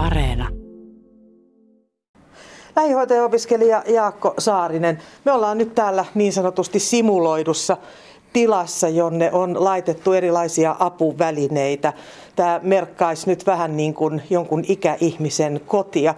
Areena. Lähihoitaja-opiskelija Jaakko Saarinen. Me ollaan nyt täällä niin sanotusti simuloidussa tilassa, jonne on laitettu erilaisia apuvälineitä. Tämä merkkaisi nyt vähän niin kuin jonkun ikäihmisen kotia.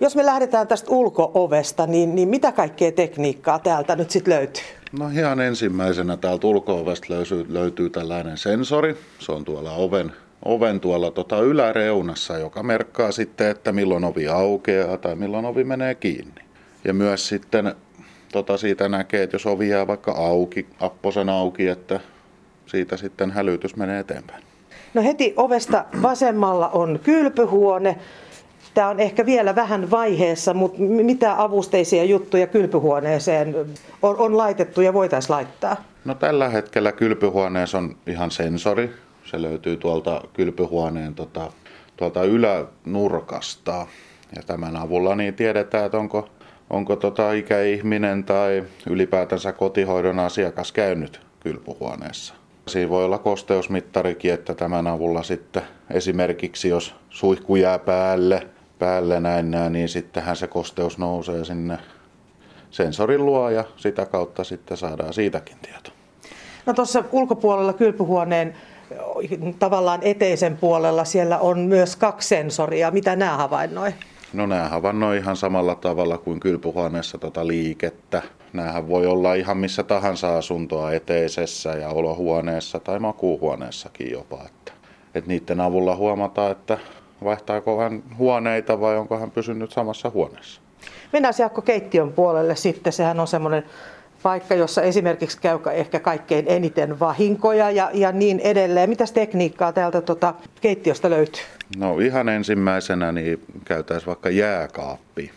Jos me lähdetään tästä ulkoovesta, niin, niin mitä kaikkea tekniikkaa täältä nyt sitten löytyy? No ihan ensimmäisenä täältä ulko-ovesta löytyy, löytyy tällainen sensori. Se on tuolla oven, oven tuolla tota yläreunassa, joka merkkaa sitten, että milloin ovi aukeaa tai milloin ovi menee kiinni. Ja myös sitten tota siitä näkee, että jos ovi jää vaikka auki, apposen auki, että siitä sitten hälytys menee eteenpäin. No heti ovesta vasemmalla on kylpyhuone. Tämä on ehkä vielä vähän vaiheessa, mutta mitä avusteisia juttuja kylpyhuoneeseen on, on laitettu ja voitaisiin laittaa? No tällä hetkellä kylpyhuoneessa on ihan sensori. Se löytyy tuolta kylpyhuoneen tota, tuolta ylänurkasta. Ja tämän avulla niin tiedetään, että onko, onko tota ikäihminen tai ylipäätänsä kotihoidon asiakas käynyt kylpyhuoneessa. Siinä voi olla kosteusmittarikin, että tämän avulla sitten esimerkiksi jos suihku jää päälle, päälle näin, niin sittenhän se kosteus nousee sinne sensorin luo ja sitä kautta sitten saadaan siitäkin tieto. No tuossa ulkopuolella kylpyhuoneen tavallaan eteisen puolella siellä on myös kaksi sensoria. Mitä nämä havainnoi? No nämä havainnoi ihan samalla tavalla kuin kylpyhuoneessa tota liikettä. Nämähän voi olla ihan missä tahansa asuntoa eteisessä ja olohuoneessa tai makuuhuoneessakin jopa. Että, että niiden avulla huomataan, että vaihtaako hän huoneita vai onko hän pysynyt samassa huoneessa. Mennään Jaakko keittiön puolelle sitten. Sehän on semmoinen paikka, jossa esimerkiksi käy ehkä kaikkein eniten vahinkoja ja, ja niin edelleen. Mitäs tekniikkaa täältä tuota keittiöstä löytyy? No ihan ensimmäisenä niin käytäisiin vaikka jääkaappi.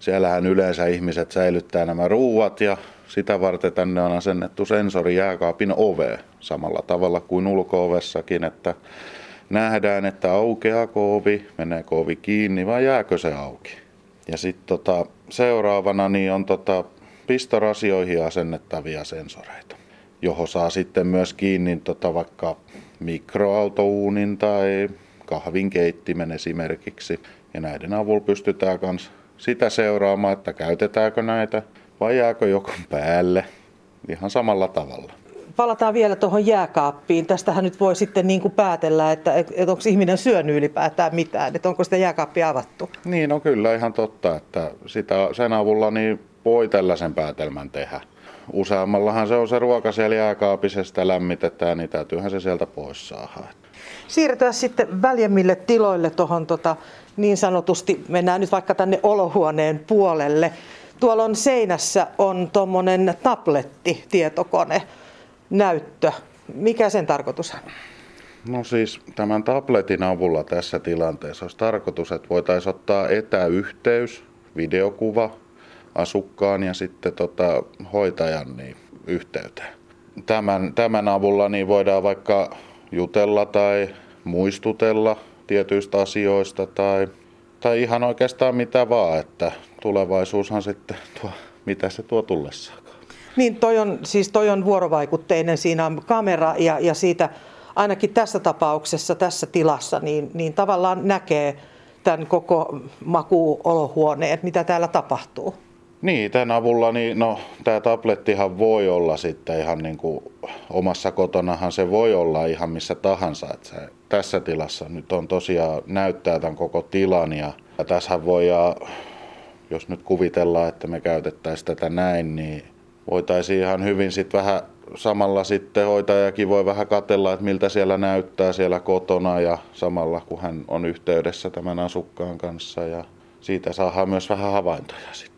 Siellähän yleensä ihmiset säilyttää nämä ruuat ja sitä varten tänne on asennettu sensori jääkaapin ove samalla tavalla kuin ulko-ovessakin, että nähdään, että aukeaako ovi, meneekö ovi kiinni vai jääkö se auki. Ja sitten tota, seuraavana niin on tota, pistorasioihin asennettavia sensoreita, johon saa sitten myös kiinni tota, vaikka mikroautouunin tai kahvinkeittimen esimerkiksi. Ja näiden avulla pystytään myös sitä seuraamaan, että käytetäänkö näitä vai jääkö joku päälle ihan samalla tavalla palataan vielä tuohon jääkaappiin. Tästähän nyt voi sitten niin kuin päätellä, että, että onko ihminen syönyt ylipäätään mitään, että onko sitä jääkaappia avattu. Niin, on kyllä ihan totta, että sitä, sen avulla niin voi tällaisen päätelmän tehdä. Useammallahan se on se ruoka siellä jääkaapissa, sitä lämmitetään, niin täytyyhän se sieltä pois saada. Siirrytään sitten väljemmille tiloille tuohon tota, niin sanotusti, mennään nyt vaikka tänne olohuoneen puolelle. Tuolla on seinässä on tuommoinen tabletti, tietokone näyttö. Mikä sen tarkoitus on? No siis tämän tabletin avulla tässä tilanteessa olisi tarkoitus, että voitaisiin ottaa etäyhteys, videokuva asukkaan ja sitten tota, hoitajan niin, yhteyteen. Tämän, tämän avulla niin voidaan vaikka jutella tai muistutella tietyistä asioista tai, tai ihan oikeastaan mitä vaan, että tulevaisuushan sitten tuo, mitä se tuo tullessaan. Niin, toi on, siis toi on vuorovaikutteinen, siinä on kamera ja, ja siitä ainakin tässä tapauksessa, tässä tilassa, niin, niin tavallaan näkee tämän koko makuuolohuoneen, mitä täällä tapahtuu. Niin, tämän avulla niin, no, tämä tablettihan voi olla sitten ihan niin kuin omassa kotonahan se voi olla ihan missä tahansa. Että se, tässä tilassa nyt on tosiaan näyttää tämän koko tilan ja, ja tässä voi, ja, jos nyt kuvitellaan, että me käytettäisiin tätä näin, niin voitaisiin ihan hyvin sitten vähän samalla sitten hoitajakin voi vähän katella, että miltä siellä näyttää siellä kotona ja samalla kun hän on yhteydessä tämän asukkaan kanssa ja siitä saadaan myös vähän havaintoja sitten.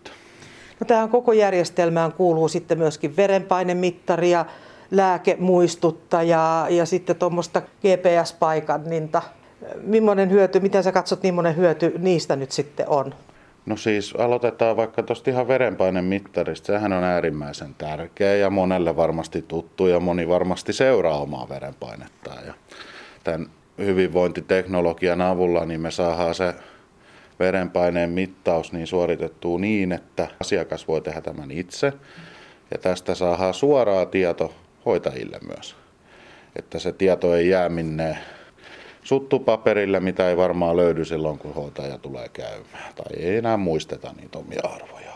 No tähän koko järjestelmään kuuluu sitten myöskin verenpainemittari ja lääkemuistuttaja ja sitten tuommoista GPS-paikanninta. Millainen hyöty, miten sä katsot, millainen hyöty niistä nyt sitten on? No siis aloitetaan vaikka tuosta ihan verenpainemittarista. Sehän on äärimmäisen tärkeä ja monelle varmasti tuttu ja moni varmasti seuraa omaa verenpainettaan. Ja tämän hyvinvointiteknologian avulla niin me saadaan se verenpaineen mittaus niin suoritettua niin, että asiakas voi tehdä tämän itse. Ja tästä saadaan suoraa tieto hoitajille myös. Että se tieto ei jää minne suttupaperille, mitä ei varmaan löydy silloin, kun hoitaja tulee käymään. Tai ei enää muisteta niitä omia arvoja.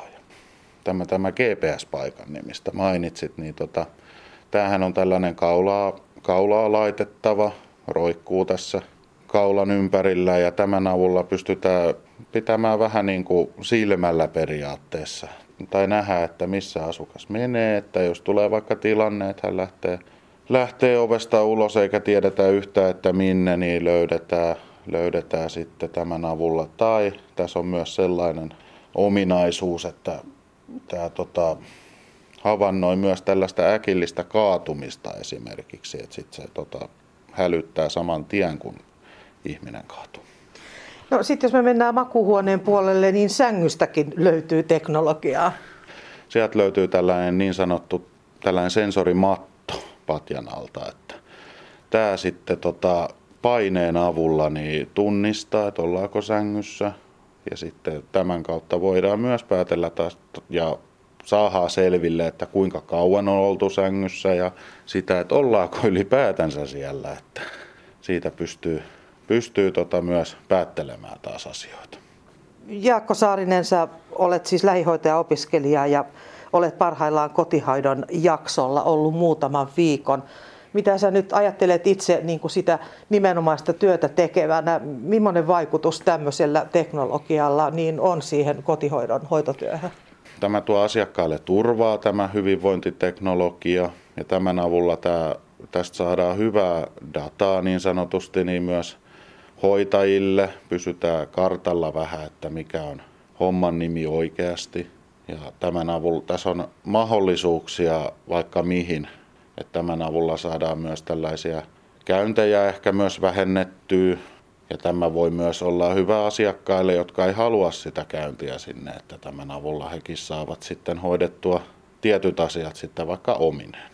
Tämä, tämä GPS-paikan nimistä mainitsit, niin tota, tämähän on tällainen kaulaa, kaulaa laitettava, roikkuu tässä kaulan ympärillä ja tämän avulla pystytään pitämään vähän niin kuin silmällä periaatteessa. Tai nähdä, että missä asukas menee, että jos tulee vaikka tilanne, että hän lähtee, lähtee ovesta ulos eikä tiedetä yhtään, että minne, niin löydetään, löydetään sitten tämän avulla. Tai tässä on myös sellainen ominaisuus, että tämä tota, havainnoi myös tällaista äkillistä kaatumista esimerkiksi, että sitten se tota, hälyttää saman tien, kun ihminen kaatuu. No sitten jos me mennään makuhuoneen puolelle, niin sängystäkin löytyy teknologiaa. Sieltä löytyy tällainen niin sanottu tällainen sensorimatto patjan alta, että tämä sitten tota, paineen avulla niin tunnistaa, että ollaanko sängyssä. Ja sitten tämän kautta voidaan myös päätellä taas ja saadaan selville, että kuinka kauan on oltu sängyssä ja sitä, että ollaanko ylipäätänsä siellä, että siitä pystyy, pystyy tota myös päättelemään taas asioita. Jaakko Saarinen, sä olet siis lähihoitaja-opiskelija ja olet parhaillaan kotihoidon jaksolla ollut muutaman viikon. Mitä sä nyt ajattelet itse niin kuin sitä nimenomaista työtä tekevänä? Millainen vaikutus tämmöisellä teknologialla niin on siihen kotihoidon hoitotyöhön? Tämä tuo asiakkaalle turvaa tämä hyvinvointiteknologia ja tämän avulla tämä, tästä saadaan hyvää dataa niin sanotusti niin myös hoitajille. Pysytään kartalla vähän, että mikä on homman nimi oikeasti. Ja tämän avulla tässä on mahdollisuuksia vaikka mihin. Että tämän avulla saadaan myös tällaisia käyntejä ehkä myös vähennettyä ja tämä voi myös olla hyvä asiakkaille, jotka ei halua sitä käyntiä sinne, että tämän avulla hekin saavat sitten hoidettua tietyt asiat sitten vaikka ominen.